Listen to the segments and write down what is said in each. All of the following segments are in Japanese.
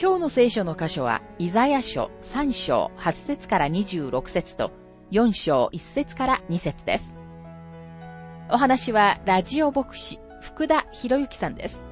今日の聖書の箇所は、イザヤ書3章8節から26節と、4章1節から2節です。お話は、ラジオ牧師、福田博之さんです。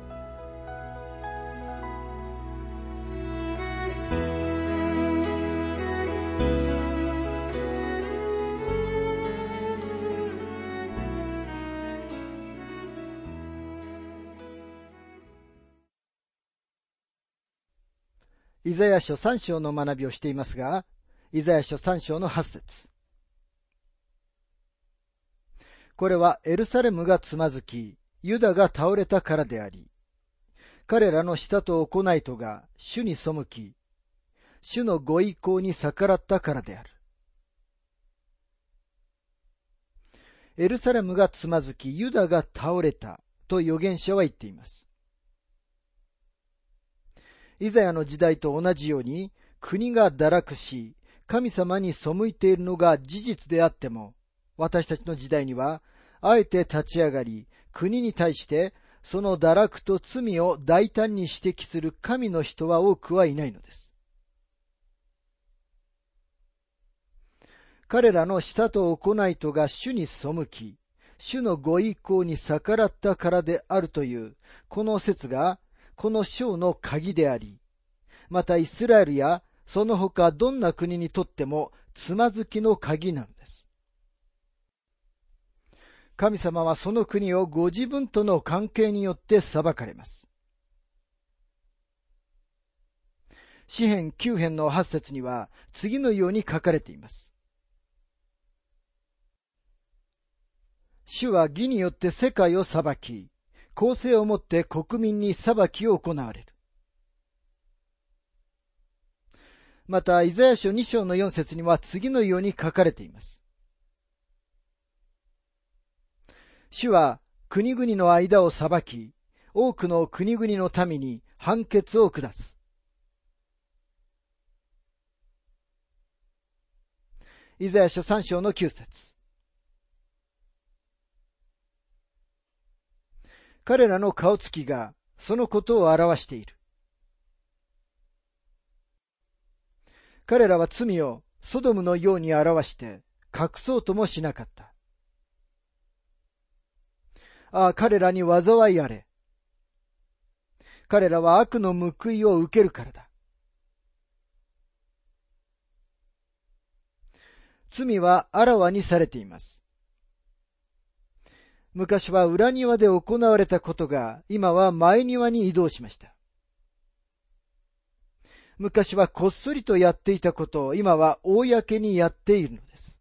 イザヤ書3章の学びをしていますが、イザヤ書3章の8節これはエルサレムがつまずき、ユダが倒れたからであり、彼らの舌と行いとが主に背き、主のご意向に逆らったからである。エルサレムがつまずき、ユダが倒れたと預言者は言っています。イザヤの時代と同じように、国が堕落し、神様に背いているのが事実であっても、私たちの時代には、あえて立ち上がり、国に対して、その堕落と罪を大胆に指摘する神の人は多くはいないのです。彼らの舌と行いとが主に背き、主のご意向に逆らったからであるという、この説がこの章の鍵であり、またイスラエルやその他どんな国にとってもつまずきの鍵なんです。神様はその国をご自分との関係によって裁かれます。詩編9編の8節には次のように書かれています。主は義によって世界を裁き、公正をもって国民に裁きを行われる。また、イザヤ書2章の4節には次のように書かれています。主は国々の間を裁き、多くの国々の民に判決を下す。イザヤ書3章の9節彼らの顔つきがそのことを表している。彼らは罪をソドムのように表して隠そうともしなかった。ああ、彼らに災いあれ。彼らは悪の報いを受けるからだ。罪はあらわにされています。昔は裏庭で行われたことが、今は前庭に移動しました。昔はこっそりとやっていたことを、今は公にやっているのです。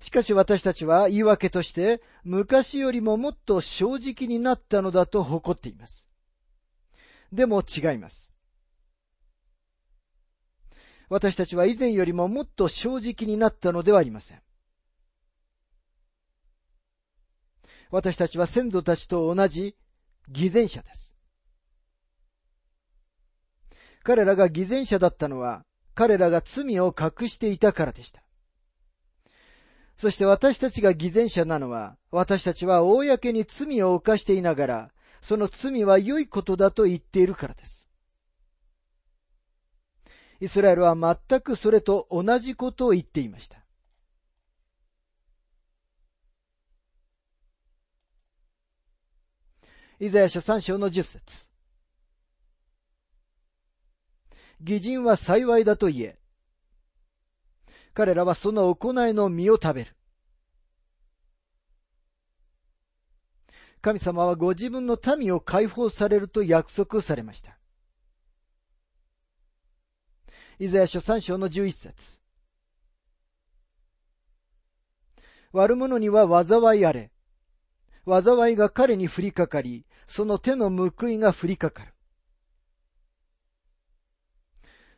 しかし私たちは言い訳として、昔よりももっと正直になったのだと誇っています。でも違います。私たちは以前よりももっと正直になったのではありません。私たちは先祖たちと同じ偽善者です。彼らが偽善者だったのは、彼らが罪を隠していたからでした。そして私たちが偽善者なのは、私たちは公に罪を犯していながら、その罪は良いことだと言っているからです。イスラエルは全くそれと同じことを言っていました。イザヤ書3章の10節義人は幸いだと言え。彼らはその行いの実を食べる。神様はご自分の民を解放されると約束されました。イザヤ書3章の11節悪者には災いあれ。災いが彼に降りかかり、その手の報いが降りかかる。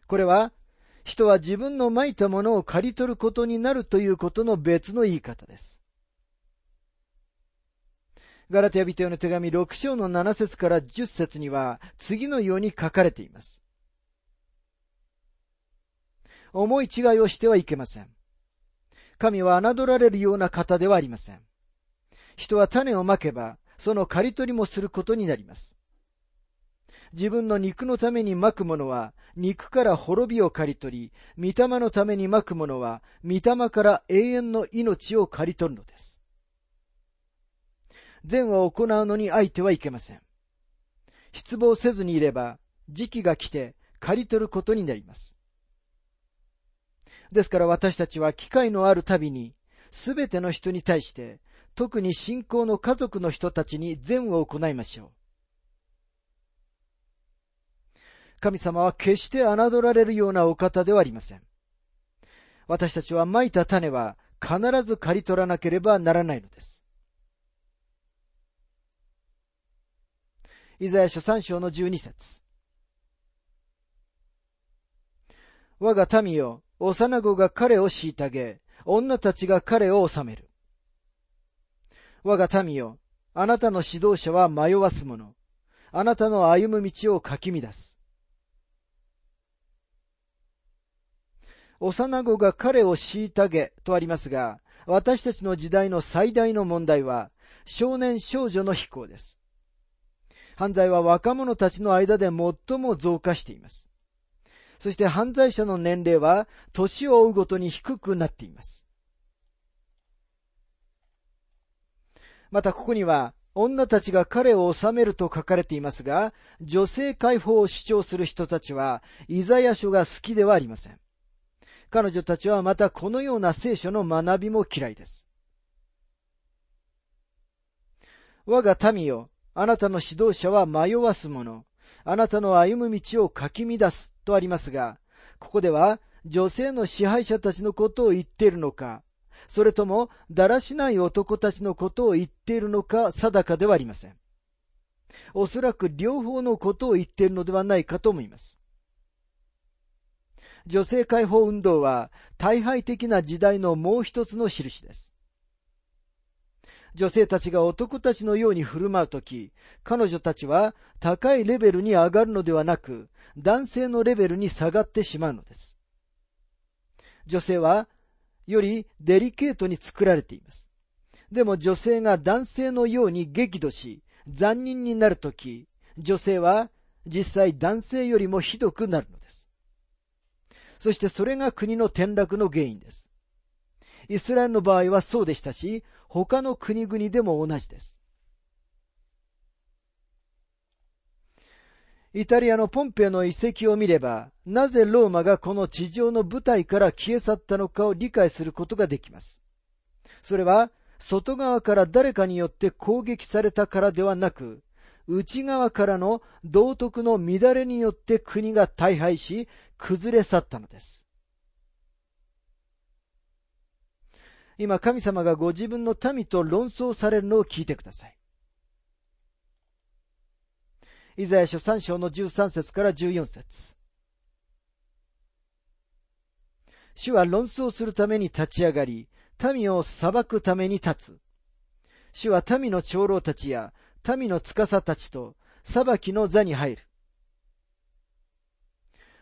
これは、人は自分の蒔いたものを刈り取ることになるということの別の言い方です。ガラテヤビテオの手紙6章の7節から10節には次のように書かれています。思い違いをしてはいけません。神は侮られるような方ではありません。人は種をまけば、その刈り取りもすることになります。自分の肉のためにまくものは、肉から滅びを刈り取り、御霊のためにまくものは、御霊から永遠の命を刈り取るのです。善は行うのに相手はいけません。失望せずにいれば、時期が来て刈り取ることになります。ですから私たちは機会のあるたびに、すべての人に対して、特に信仰の家族の人たちに善を行いましょう。神様は決して侮られるようなお方ではありません。私たちは蒔いた種は必ず刈り取らなければならないのです。イザヤ書三章の十二節我が民よ、幼子が彼を虐げ、女たちが彼を治める。我が民よ、あなたの指導者は迷わす者。あなたの歩む道をかき乱す。幼子が彼を虐げとありますが、私たちの時代の最大の問題は、少年少女の非行です。犯罪は若者たちの間で最も増加しています。そして犯罪者の年齢は年を追うごとに低くなっています。またここには、女たちが彼を治めると書かれていますが、女性解放を主張する人たちは、イザヤ書が好きではありません。彼女たちはまたこのような聖書の学びも嫌いです。我が民よ、あなたの指導者は迷わす者、あなたの歩む道をかき乱すとありますが、ここでは女性の支配者たちのことを言っているのか、それともだらしない男たちのことを言っているのか定かではありません。おそらく両方のことを言っているのではないかと思います。女性解放運動は大敗的な時代のもう一つの印です。女性たちが男たちのように振る舞うとき、彼女たちは高いレベルに上がるのではなく、男性のレベルに下がってしまうのです。女性は、よりデリケートに作られています。でも女性が男性のように激怒し、残忍になるとき、女性は実際男性よりもひどくなるのです。そしてそれが国の転落の原因です。イスラエルの場合はそうでしたし、他の国々でも同じです。イタリアのポンペイの遺跡を見れば、なぜローマがこの地上の舞台から消え去ったのかを理解することができます。それは、外側から誰かによって攻撃されたからではなく、内側からの道徳の乱れによって国が大敗し、崩れ去ったのです。今神様がご自分の民と論争されるのを聞いてください。イザヤ書3章の13節から14節主は論争するために立ち上がり、民を裁くために立つ。主は民の長老たちや民の司たちと裁きの座に入る。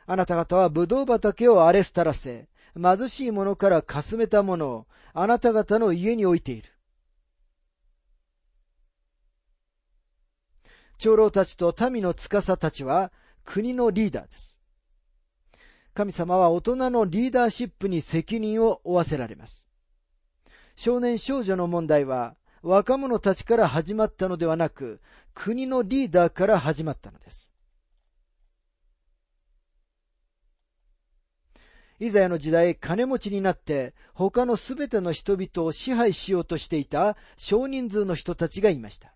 あなた方は葡萄畑を荒れ廃らせ、貧しい者からかすめたものをあなた方の家に置いている。長老たちと民の司たちは国のリーダーです。神様は大人のリーダーシップに責任を負わせられます。少年少女の問題は若者たちから始まったのではなく、国のリーダーから始まったのです。イザヤの時代、金持ちになって他のすべての人々を支配しようとしていた少人数の人たちがいました。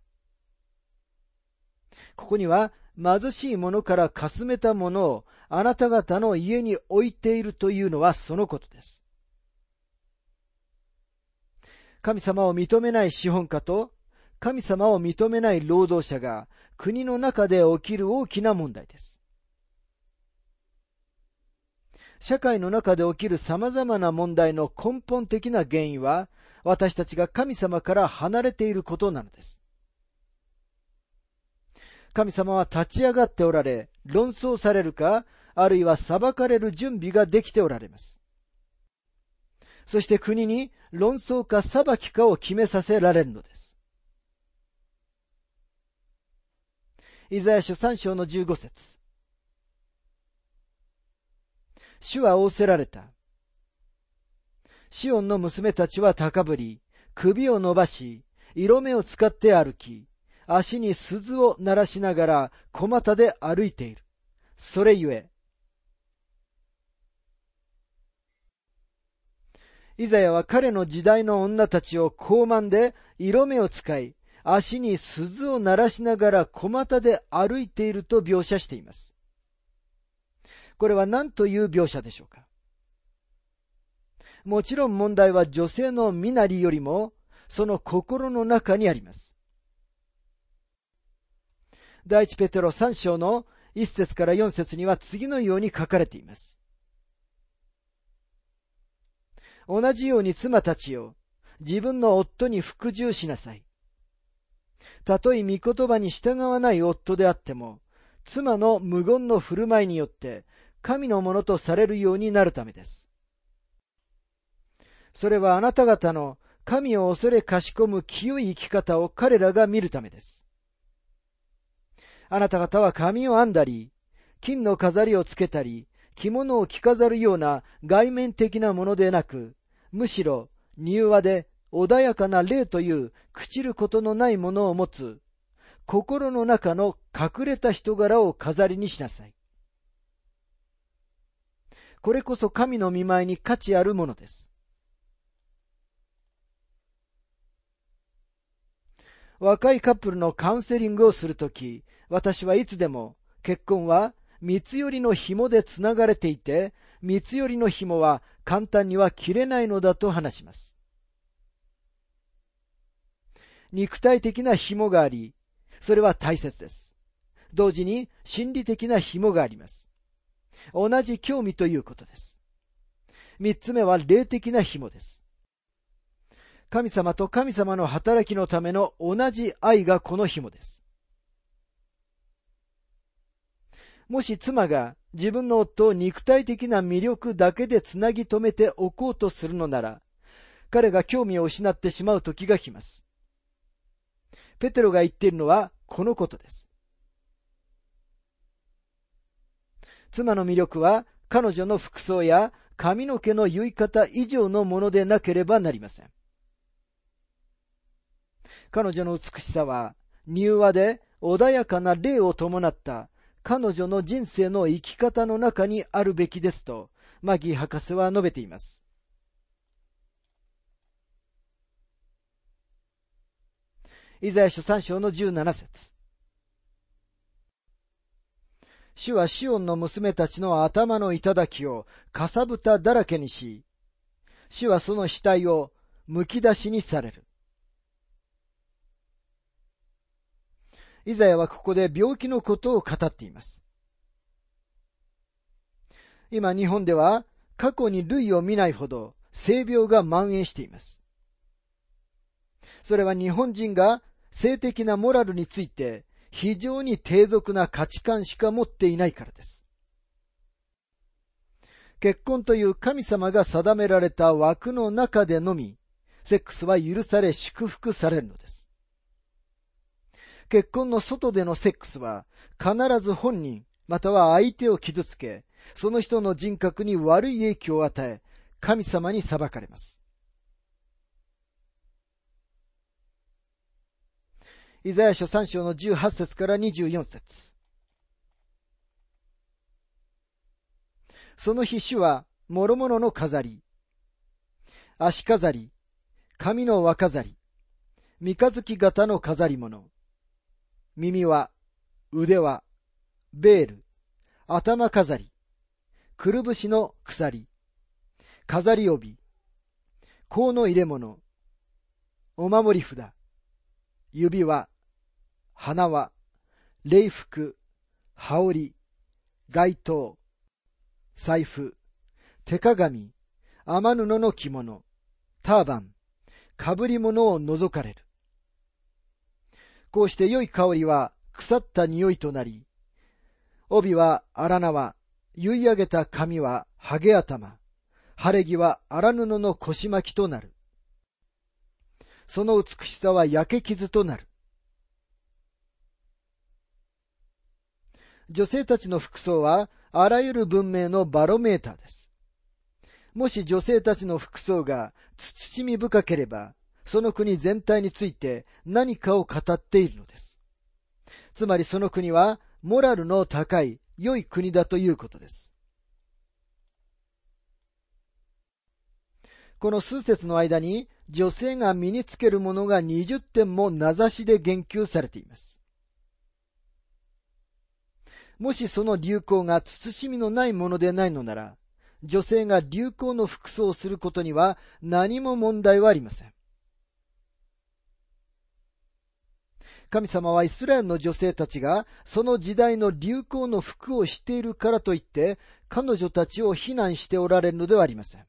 ここには貧しい者からかすめたものをあなた方の家に置いているというのはそのことです。神様を認めない資本家と神様を認めない労働者が国の中で起きる大きな問題です。社会の中で起きる様々な問題の根本的な原因は、私たちが神様から離れていることなのです。神様は立ち上がっておられ、論争されるか、あるいは裁かれる準備ができておられます。そして国に論争か裁きかを決めさせられるのです。イザヤ書3章の15節主は仰せられた。シオンの娘たちは高ぶり、首を伸ばし、色目を使って歩き、足に鈴を鳴らしながら小股で歩いている。それゆえ、イザヤは彼の時代の女たちを高慢で色目を使い、足に鈴を鳴らしながら小股で歩いていると描写しています。これは何という描写でしょうか？もちろん問題は女性の身なりよりも、その心の中にあります。第一ペテロ3章の1節から4節には次のように書かれています。同じように妻たちよ、自分の夫に服従しなさい。たとえ御言葉に従わない夫であっても、妻の無言の振る舞いによって神のものとされるようになるためです。それはあなた方の神を恐れかしこむ清い生き方を彼らが見るためです。あなた方は髪を編んだり、金の飾りをつけたり、着物を着飾るような外面的なものでなく、むしろ柔和で穏やかな霊という朽ちることのないものを持つ、心の中の隠れた人柄を飾りにしなさい。これこそ神の見舞いに価値あるものです。若いカップルのカウンセリングをするとき、私はいつでも結婚は三つ寄りの紐でつながれていて、三つ寄りの紐は簡単には切れないのだと話します。肉体的な紐があり、それは大切です。同時に心理的な紐があります。同じ興味ということです。三つ目は霊的な紐です。神様と神様の働きのための同じ愛がこの紐です。もし妻が自分の夫を肉体的な魅力だけでつなぎ止めておこうとするのなら、彼が興味を失ってしまう時が来ます。ペテロが言っているのはこのことです。妻の魅力は彼女の服装や髪の毛の結い方以上のものでなければなりません。彼女の美しさは柔和で穏やかな霊を伴った彼女の人生の生き方の中にあるべきですと、マギー博士は述べています。イザヤ書3章の17節主はシオンの娘たちの頭の頂をかさぶただらけにし、主はその死体をむき出しにされる。イザヤはここで病気のことを語っています。今日本では過去に類を見ないほど性病が蔓延しています。それは日本人が性的なモラルについて非常に低俗な価値観しか持っていないからです。結婚という神様が定められた枠の中でのみ、セックスは許され祝福されるのです。結婚の外でのセックスは必ず本人、または相手を傷つけ、その人の人格に悪い影響を与え、神様に裁かれます。イザヤ書3章の18節から24節その日主は、諸々の飾り、足飾り、髪の輪飾り、三日月型の飾り物、耳は、腕は、ベール、頭飾り、くるぶしの鎖、飾り帯、香の入れ物、お守り札、指輪、花輪、礼服、羽織、街灯、財布、手鏡、天布の着物、ターバン、被り物を除かれる。こうして良い香りは腐った匂いとなり、帯は荒縄、結い上げた髪はハゲ頭、晴れ着は荒布の腰巻きとなる。その美しさは焼け傷となる。女性たちの服装はあらゆる文明のバロメーターです。もし女性たちの服装が慎み深ければ、その国全体について何かを語っているのです。つまりその国はモラルの高い良い国だということです。この数節の間に女性が身につけるものが20点も名指しで言及されています。もしその流行が慎みのないものでないのなら、女性が流行の服装をすることには何も問題はありません。神様はイスラエルの女性たちがその時代の流行の服をしているからといって彼女たちを非難しておられるのではありません。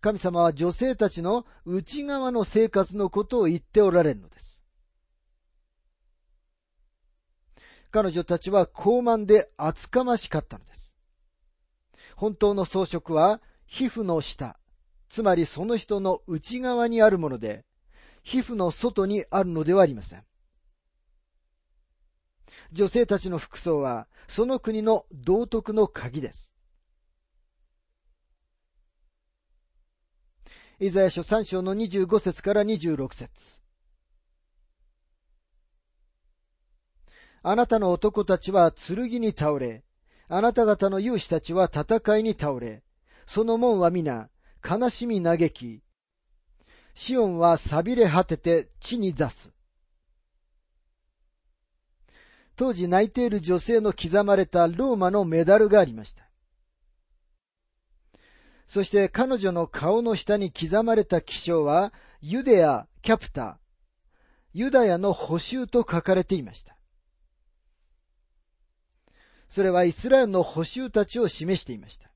神様は女性たちの内側の生活のことを言っておられるのです。彼女たちは高慢で厚かましかったのです。本当の装飾は皮膚の下、つまりその人の内側にあるもので、皮膚の外にあるのではありません。女性たちの服装はその国の道徳の鍵です。イザヤ書3章の25節から26節あなたの男たちは剣に倒れ、あなた方の勇士たちは戦いに倒れ、その門は皆、悲しみ嘆き、シオンは錆びれ果てて地に座す。当時泣いている女性の刻まれたローマのメダルがありました。そして彼女の顔の下に刻まれた記章は、ユデア、キャプター、ユダヤの補修と書かれていました。それはイスラエルの補修たちを示していました。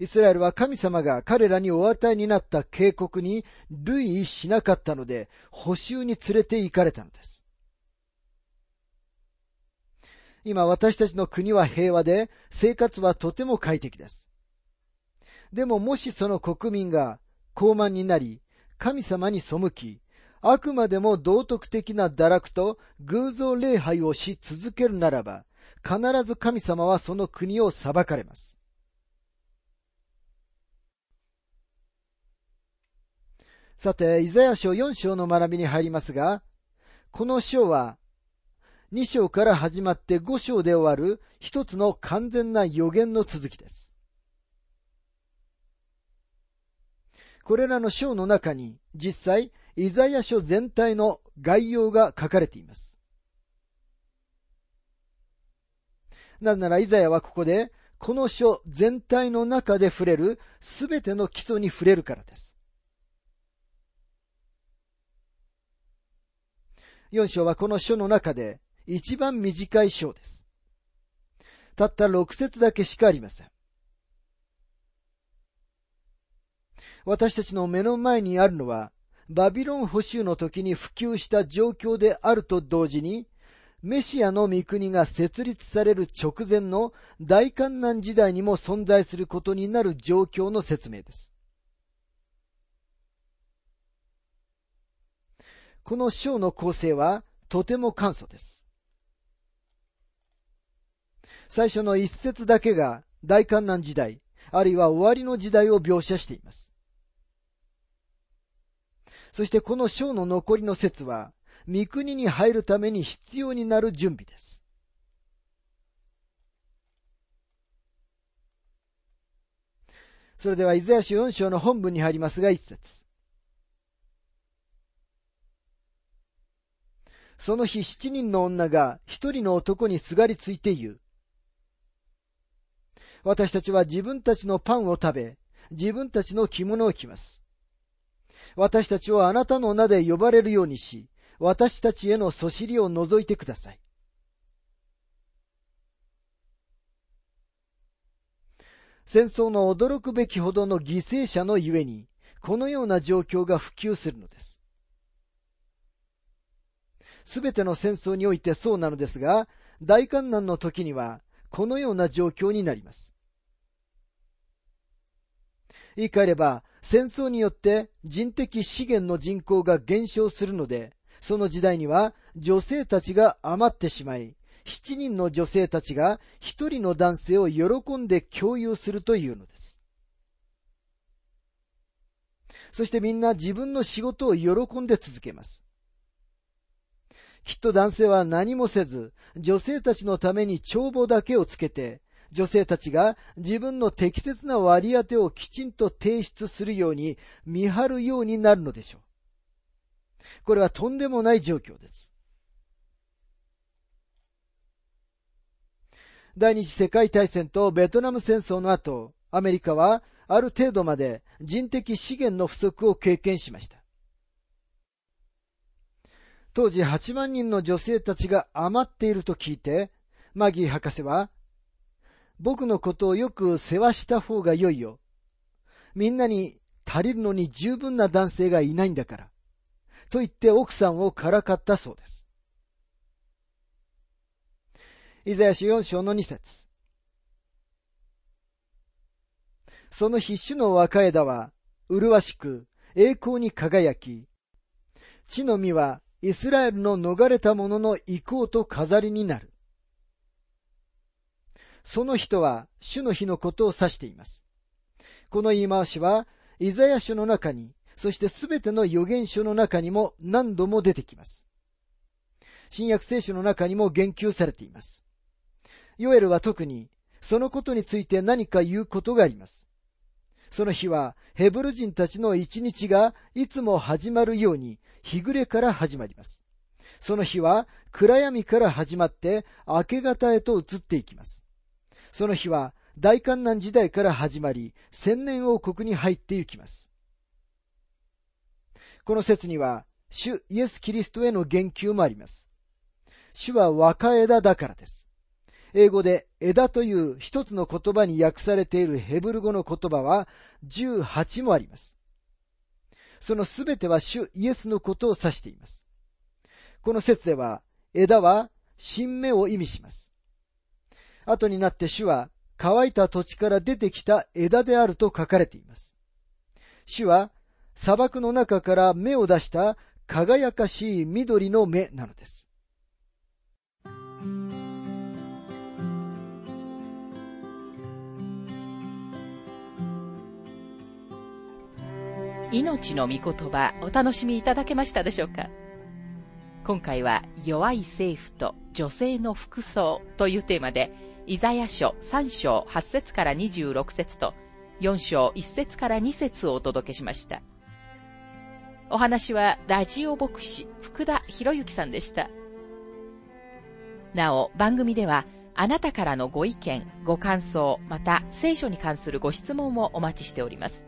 イスラエルは神様が彼らにお与えになった警告に類しなかったので、補修に連れて行かれたのです。今私たちの国は平和で、生活はとても快適です。でももしその国民が高慢になり、神様に背き、あくまでも道徳的な堕落と偶像礼拝をし続けるならば、必ず神様はその国を裁かれます。さて、イザヤ書4章の学びに入りますが、この章は2章から始まって5章で終わる一つの完全な予言の続きです。これらの章の中に実際、イザヤ書全体の概要が書かれています。なぜならイザヤはここで、この書全体の中で触れるすべての基礎に触れるからです。4章はこの書の中で一番短い章です。たった6節だけしかありません。私たちの目の前にあるのは、バビロン捕囚の時に普及した状況であると同時に、メシアの御国が設立される直前の大観難時代にも存在することになる状況の説明です。この章の構成はとても簡素です。最初の一節だけが大観難時代、あるいは終わりの時代を描写しています。そしてこの章の残りの説は、御国に入るために必要になる準備です。それでは、イザヤ書4章の本文に入りますが、一節。その日七人の女が一人の男にすがりついて言う。私たちは自分たちのパンを食べ、自分たちの着物を着ます。私たちをあなたの名で呼ばれるようにし、私たちへのそしりを除いてください。戦争の驚くべきほどの犠牲者のゆえに、このような状況が普及するのです。すべての戦争においてそうなのですが、大観難の時には、このような状況になります。言い換えれば、戦争によって人的資源の人口が減少するので、その時代には女性たちが余ってしまい、七人の女性たちが一人の男性を喜んで共有するというのです。そしてみんな自分の仕事を喜んで続けます。きっと男性は何もせず、女性たちのために帳簿だけをつけて、女性たちが自分の適切な割り当てをきちんと提出するように見張るようになるのでしょう。これはとんでもない状況です。第二次世界大戦とベトナム戦争の後、アメリカはある程度まで人的資源の不足を経験しました。当時8万人の女性たちが余っていると聞いて、マギー博士は、僕のことをよく世話した方が良いよ。みんなに足りるのに十分な男性がいないんだから。と言って奥さんをからかったそうです。イザヤ書4章の2節その必種の若枝は、麗しく、栄光に輝き、地の実はイスラエルの逃れた者の意向と飾りになる。その人は主の日のことを指しています。この言い回しは、イザヤ書の中に、そしてすべての預言書の中にも何度も出てきます。新約聖書の中にも言及されています。ヨエルは特に、そのことについて何か言うことがあります。その日は、ヘブル人たちの一日がいつも始まるように、日暮れから始まります。その日は暗闇から始まって明け方へと移っていきます。その日は大観難時代から始まり、千年王国に入っていきます。この説には、主イエス・キリストへの言及もあります。主は若枝だからです。英語で枝という一つの言葉に訳されているヘブル語の言葉は18もあります。そのすべては主イエスのことを指しています。この説では、枝は新芽を意味します。後になって主は乾いた土地から出てきた枝であると書かれています。主は砂漠の中から芽を出した輝かしい緑の芽なのです。命の御言葉お楽しみいただけましたでしょうか？今回は弱い政府と女性の服装というテーマで、イザヤ書3章8節から26節と4章1節から2節をお届けしました。お話はラジオ牧師福田博之さんでした。なお、番組ではあなたからのご意見、ご感想、また聖書に関するご質問をお待ちしております。